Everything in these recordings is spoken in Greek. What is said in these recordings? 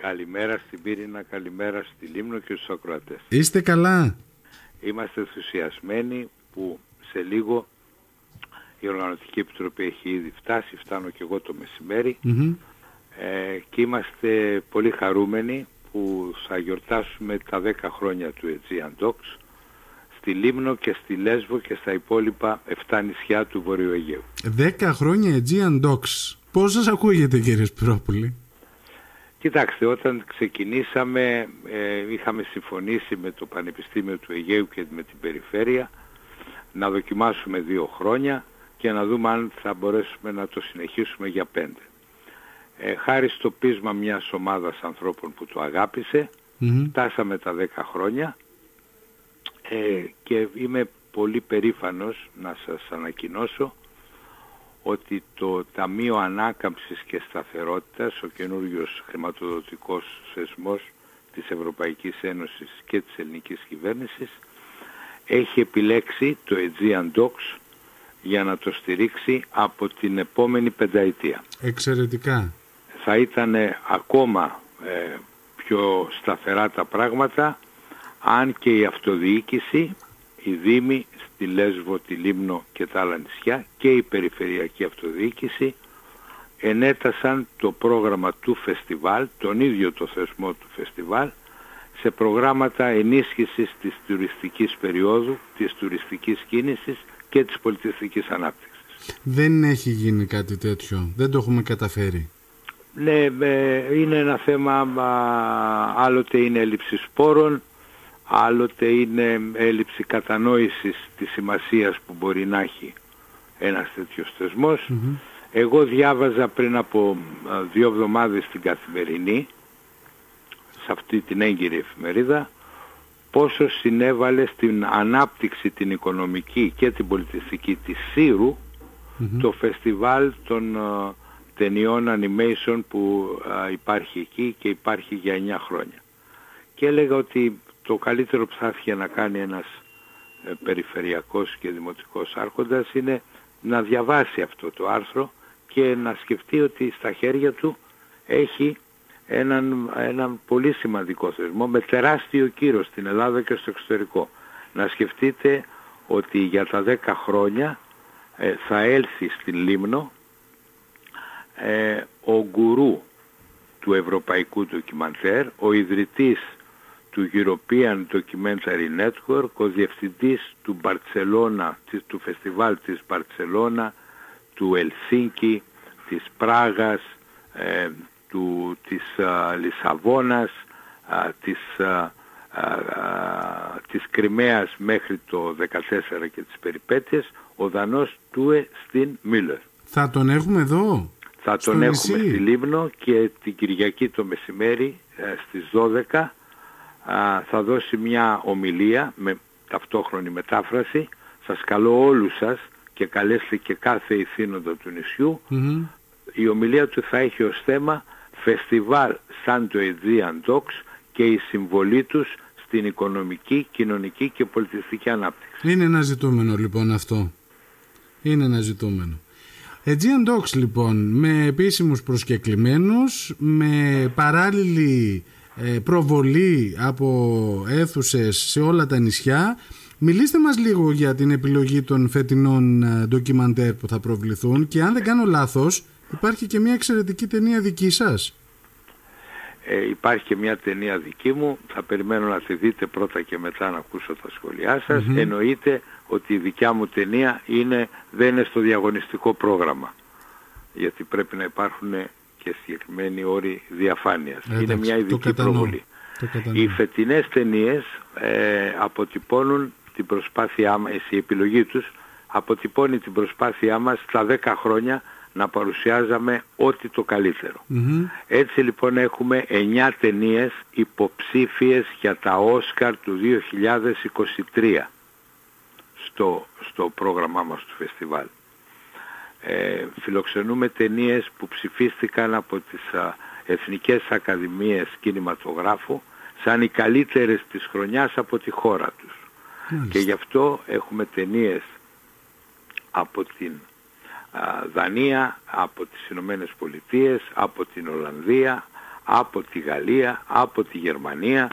Καλημέρα στην Πύρινα, καλημέρα στη Λίμνο και στους ακροατές. Είστε καλά; Είμαστε ενθουσιασμένοι που σε λίγο η Οργανωτική Επιτροπή έχει ήδη φτάσει, φτάνω και εγώ το μεσημέρι ε, και είμαστε πολύ χαρούμενοι που θα γιορτάσουμε τα 10 χρόνια του Aegean Docs στη Λίμνο και στη Λέσβο και στα υπόλοιπα 7 νησιά του Βορείου Αιγαίου. 10 χρόνια Aegean Docs. Πώς σας ακούγεται κύριε Σπυρόπουλη. Κοιτάξτε, όταν ξεκινήσαμε ε, είχαμε συμφωνήσει με το Πανεπιστήμιο του Αιγαίου και με την Περιφέρεια να δοκιμάσουμε δύο χρόνια και να δούμε αν θα μπορέσουμε να το συνεχίσουμε για πέντε. Ε, χάρη στο πείσμα μιας ομάδας ανθρώπων που το αγάπησε, φτάσαμε τα δέκα χρόνια ε, και είμαι πολύ περήφανος να σας ανακοινώσω ότι το Ταμείο Ανάκαμψης και Σταθερότητας, ο καινούριος χρηματοδοτικός θεσμός της Ευρωπαϊκής Ένωσης και της ελληνικής κυβέρνησης, έχει επιλέξει το Aegean Docs για να το στηρίξει από την επόμενη πενταετία. Εξαιρετικά. Θα ήταν ακόμα ε, πιο σταθερά τα πράγματα αν και η αυτοδιοίκηση, η Δήμη τη Λέσβο, τη Λίμνο και τα άλλα νησιά και η Περιφερειακή Αυτοδιοίκηση ενέτασαν το πρόγραμμα του φεστιβάλ, τον ίδιο το θεσμό του φεστιβάλ, σε προγράμματα ενίσχυσης της τουριστικής περίοδου, της τουριστικής κίνησης και της πολιτιστικής ανάπτυξης. Δεν έχει γίνει κάτι τέτοιο, δεν το έχουμε καταφέρει. Ναι, ε, είναι ένα θέμα, άλλοτε είναι έλλειψη σπόρων, άλλοτε είναι έλλειψη κατανόησης της σημασίας που μπορεί να έχει ένας τέτοιος Εγώ διάβαζα πριν από δύο εβδομάδες στην Καθημερινή, σε αυτή την έγκυρη εφημερίδα, πόσο συνέβαλε στην ανάπτυξη την οικονομική και την πολιτιστική της συρου το φεστιβάλ των ταινιών animation που υπάρχει εκεί και υπάρχει για 9 χρόνια. Και έλεγα ότι το καλύτερο που θα έφυγε να κάνει ένας ε, περιφερειακός και δημοτικός άρχοντας είναι να διαβάσει αυτό το άρθρο και να σκεφτεί ότι στα χέρια του έχει έναν, έναν πολύ σημαντικό θεσμό με τεράστιο κύρος στην Ελλάδα και στο εξωτερικό. Να σκεφτείτε ότι για τα 10 χρόνια ε, θα έλθει στην Λίμνο ε, ο γκουρού του Ευρωπαϊκού Ντοκιμαντέρ, ο ιδρυτής του European Documentary Network, ο διευθυντής του Μπαρτσελώνα, του φεστιβάλ της Μπαρτσελώνα, του Ελσίνκη, της Πράγας, ε, του, της α, Λισαβόνας, α, της, α, της Κρυμαίας μέχρι το 14 και τις περιπέτειες, ο Δανός Τούε στην Μίλλερ. Θα τον έχουμε εδώ, Θα τον έχουμε στη Λίμνο και την Κυριακή το μεσημέρι ε, στις 12 θα δώσει μια ομιλία με ταυτόχρονη μετάφραση. Σας καλώ όλους σας και καλέστε και κάθε ηθήνοντα του νησιου Η ομιλία του θα έχει ως θέμα φεστιβάλ σαν το Aegean Docs και η συμβολή τους στην οικονομική, κοινωνική και πολιτιστική ανάπτυξη. Είναι ένα ζητούμενο λοιπόν αυτό. Είναι ένα ζητούμενο. Aegean Docs λοιπόν με επίσημους προσκεκλημένους, με παράλληλη ε, προβολή από αίθουσες σε όλα τα νησιά. Μιλήστε μας λίγο για την επιλογή των φετινών ε, ντοκιμαντέρ που θα προβληθούν και αν δεν κάνω λάθος υπάρχει και μια εξαιρετική ταινία δική σας. Ε, υπάρχει και μια ταινία δική μου, θα περιμένω να τη δείτε πρώτα και μετά να ακούσω τα σχόλιά σας. Εννοείται ότι η δικιά μου ταινία είναι, δεν είναι στο διαγωνιστικό πρόγραμμα. Γιατί πρέπει να υπάρχουν και συγκεκριμένοι όροι διαφάνειας. είναι μια ειδική προβολή. Οι φετινές ταινίες ε, αποτυπώνουν την προσπάθειά μας, η επιλογή τους αποτυπώνει την προσπάθειά μας στα 10 χρόνια να παρουσιάζαμε ό,τι το καλυτερο Έτσι λοιπόν έχουμε 9 ταινίες υποψήφιες για τα Όσκαρ του 2023 στο, στο πρόγραμμά μας του φεστιβάλ ε, φιλοξενούμε ταινίες που ψηφίστηκαν από τις α, Εθνικές Ακαδημίες Κινηματογράφου σαν οι καλύτερες της χρονιάς από τη χώρα τους. Και γι' αυτό έχουμε ταινίες από την α, Δανία, από τις Ηνωμένες Πολιτείες, από την Ολλανδία, από τη Γαλλία, από τη Γερμανία,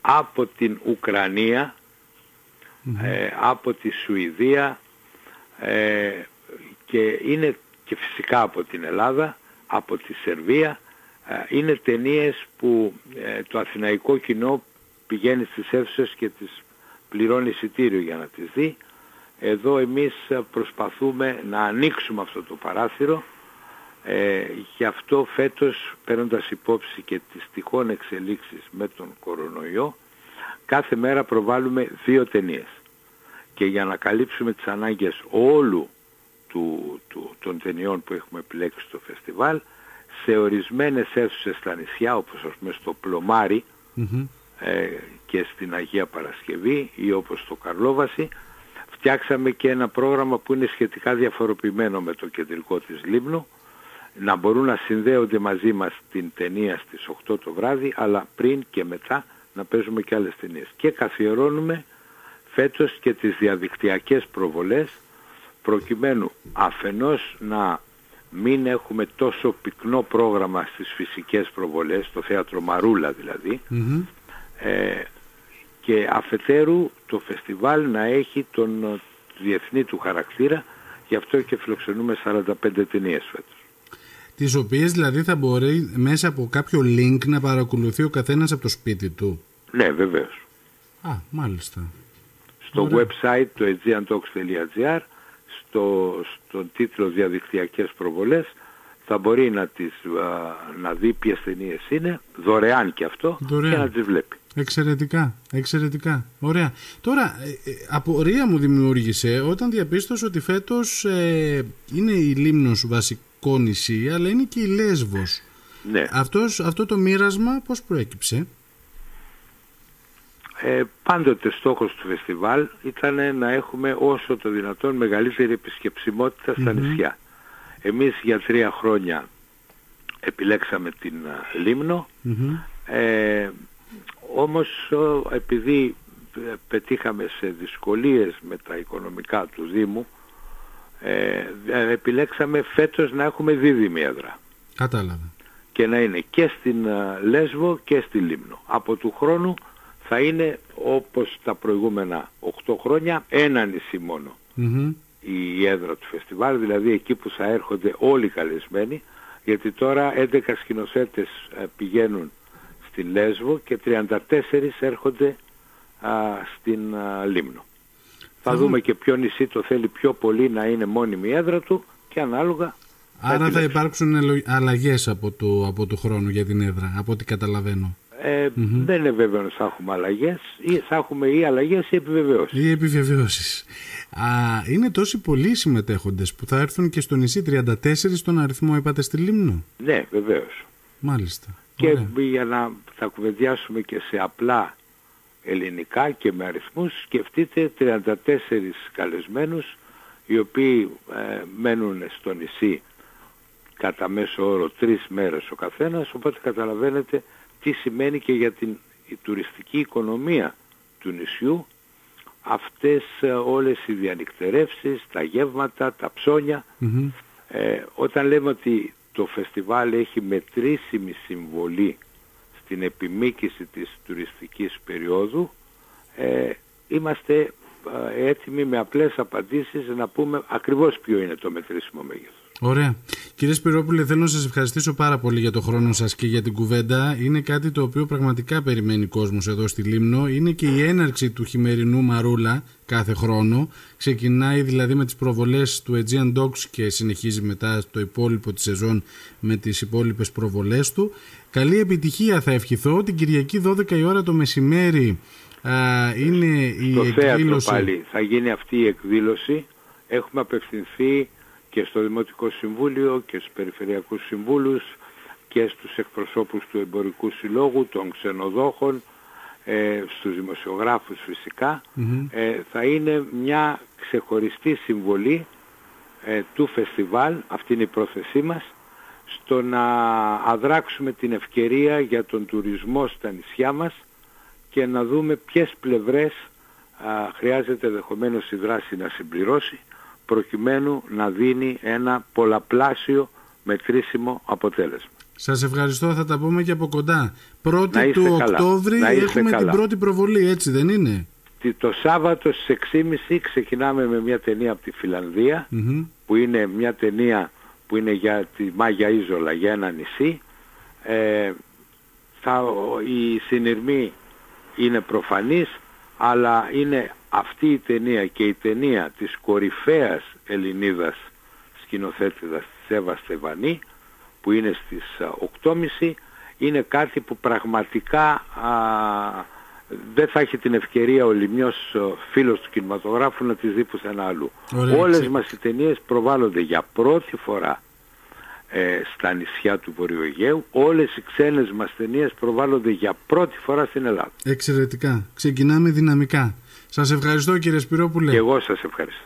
από την ουκρανια ε, από τη Σουηδία ε, και είναι και φυσικά από την Ελλάδα, από τη Σερβία. Ε, είναι ταινίες που το αθηναϊκό κοινό πηγαίνει στις αίθουσες και τις πληρώνει εισιτήριο για να τις δει. Εδώ εμείς προσπαθούμε να ανοίξουμε αυτό το παράθυρο ε, γι' αυτό φέτος παίρνοντας υπόψη και τις τυχόν εξελίξεις με τον κορονοϊό κάθε μέρα προβάλλουμε δύο ταινίες και για να καλύψουμε τις ανάγκες όλου του, του, των ταινιών που έχουμε επιλέξει στο φεστιβάλ σε ορισμένες αίθουσες στα νησιά όπως ας πούμε στο πλωμαρι ε, και στην Αγία Παρασκευή ή όπως στο Καρλόβαση φτιάξαμε και ένα πρόγραμμα που είναι σχετικά διαφοροποιημένο με το κεντρικό της Λίμνου να μπορούν να συνδέονται μαζί μας την ταινία στις 8 το βράδυ αλλά πριν και μετά να παίζουμε και άλλες ταινίες. Και καθιερώνουμε φέτος και τις διαδικτυακές προβολές προκειμένου αφενός να μην έχουμε τόσο πυκνό πρόγραμμα στις φυσικές προβολές, το θέατρο Μαρούλα δηλαδή, ε, και αφετέρου το φεστιβάλ να έχει τον διεθνή του χαρακτήρα, γι' αυτό και φιλοξενούμε 45 ταινίες φέτος τις οποίες δηλαδή θα μπορεί μέσα από κάποιο link να παρακολουθεί ο καθένας από το σπίτι του. Ναι, βεβαίως. Α, μάλιστα. Στο website το aegeantalks.gr στο, στον τίτλο διαδικτυακές προβολές θα μπορεί να, τις, να δει ποιες ταινίες είναι, δωρεάν και αυτό, δωρεάν. και να τις βλέπει. Εξαιρετικά, εξαιρετικά. Ωραία. Τώρα, ε, ε, απορία μου δημιούργησε όταν διαπίστωσα ότι φέτος ε, είναι η Λίμνος βασικό νησί, αλλά είναι και η Λέσβος. Ναι. Αυτός, αυτό το μοίρασμα πώς προέκυψε; Ε, πάντοτε στόχος του φεστιβάλ ήταν να έχουμε όσο το δυνατόν μεγαλύτερη επισκεψιμότητα στα νησιά. Εμείς για τρία χρόνια επιλέξαμε την Λίμνο, ε, όμως επειδή ε, πετύχαμε σε δυσκολίες με τα οικονομικά του Δήμου, ε, επιλέξαμε φέτος να έχουμε δίδυμη έδρα. Κατάλαβα. Και να είναι και στην ε, Λέσβο και στη Λίμνο. Από του χρόνου θα είναι όπως τα προηγούμενα 8 χρόνια ένα νησί η έδρα του φεστιβάλ, δηλαδή εκεί που θα έρχονται όλοι καλεσμένοι, γιατί τώρα 11 σκηνοθέτες ε, πηγαίνουν στην Λέσβο και 34 έρχονται στην Λίμνο. Θα δούμε και ποιο νησί το θέλει πιο πολύ να είναι μόνιμη έδρα του και ανάλογα. Άρα θα, υπάρξουν αλλαγές από το, από το χρόνο για την έδρα, από ό,τι καταλαβαίνω. Ε, Δεν είναι βέβαιο ότι θα έχουμε αλλαγές ή θα έχουμε ή αλλαγές ή επιβεβαιώσεις. Ή επιβεβαιώσεις. Είναι τόσοι πολλοί συμμετέχοντες που θα έρθουν και στο νησί 34 στον αριθμό, είπατε στη Λίμνο; Ναι, βεβαίως. Μάλιστα. Και για να θα κουβεντιάσουμε και σε απλά ελληνικά και με αριθμούς σκεφτείτε 34 καλεσμένους οι οποίοι ε, μένουν στο νησί κατά μέσο όρο τρεις μέρες ο καθένας οπότε καταλαβαίνετε τι σημαίνει και για την τουριστική οικονομία του νησιού αυτές ε, όλες οι διανυκτερεύσεις, τα γεύματα, τα ψωνια ε, όταν λέμε ότι το φεστιβάλ έχει μετρήσιμη συμβολή την επιμήκυση της τουριστικής περίοδου ε, είμαστε ε, έτοιμοι με απλές απαντήσεις να πούμε ακριβώς ποιο είναι το μετρήσιμο μέγεθος. Ωραία. Κύριε Σπυρόπουλε, θέλω να σας ευχαριστήσω πάρα πολύ για το χρόνο σας και για την κουβέντα. Είναι κάτι το οποίο πραγματικά περιμένει κόσμος εδώ στη Λίμνο. Είναι και η έναρξη του χειμερινού Μαρούλα κάθε χρόνο. Ξεκινάει δηλαδή με τις προβολές του Aegean Dogs και συνεχίζει μετά το υπόλοιπο της σεζόν με τις υπόλοιπες προβολές του. Καλή επιτυχία θα ευχηθώ. Την Κυριακή 12 η ώρα το μεσημέρι α, είναι η το εκδήλωση. πάλι θα γίνει αυτή η εκδήλωση. Έχουμε απευθυνθεί και στο Δημοτικό Συμβούλιο και στους Περιφερειακούς Συμβούλους και στους εκπροσώπους του Εμπορικού Συλλόγου, των ξενοδόχων, ε, στους δημοσιογράφους ε, θα είναι μια ξεχωριστή συμβολή ε, του φεστιβάλ, αυτή είναι η πρόθεσή μας, στο να αδράξουμε την ευκαιρία για τον τουρισμό στα νησιά μας και να δούμε ποιες πλευρές α, χρειάζεται δεχομένω η δράση να συμπληρώσει προκειμένου να δίνει ένα πολλαπλάσιο μετρήσιμο αποτέλεσμα. Σας ευχαριστώ, θα τα πούμε και από κοντά. Να Πρώτη είστε του καλά. Οκτώβρη Να είστε έχουμε την καλά. πρώτη προβολή, έτσι δεν είναι; Τι- Το Σάββατο στις 6.30 ξεκινάμε με μια ταινία από τη Φιλανδία Μμμ. που είναι μια ταινία που είναι για τη Μάγια Ίζολα, για ένα νησί. Ε, θα, ο- η συνειρμή είναι προφανής, αλλά είναι αυτή η ταινία και η ταινία της κορυφαίας Ελληνίδας σκηνοθέτηδας της Εύα Στεβανή, που είναι στις α, 8.30, είναι κάτι που πραγματικά α, δεν θα έχει την ευκαιρία ο Λιμιός ο φίλος του κινηματογράφου να τις δει πουθενά αλλού. Ωραία, Όλες ξε- μας οι ταινίες προβάλλονται για πρώτη φορά ε, στα νησιά του Βορειοαιγαίου. Όλες οι ξένες μας ταινίες προβάλλονται για πρώτη φορά στην Ελλάδα. Εξαιρετικά. Ξεκινάμε δυναμικά. Σας ευχαριστώ κύριε Σπυρόπουλε. Και εγώ σας ευχαριστώ.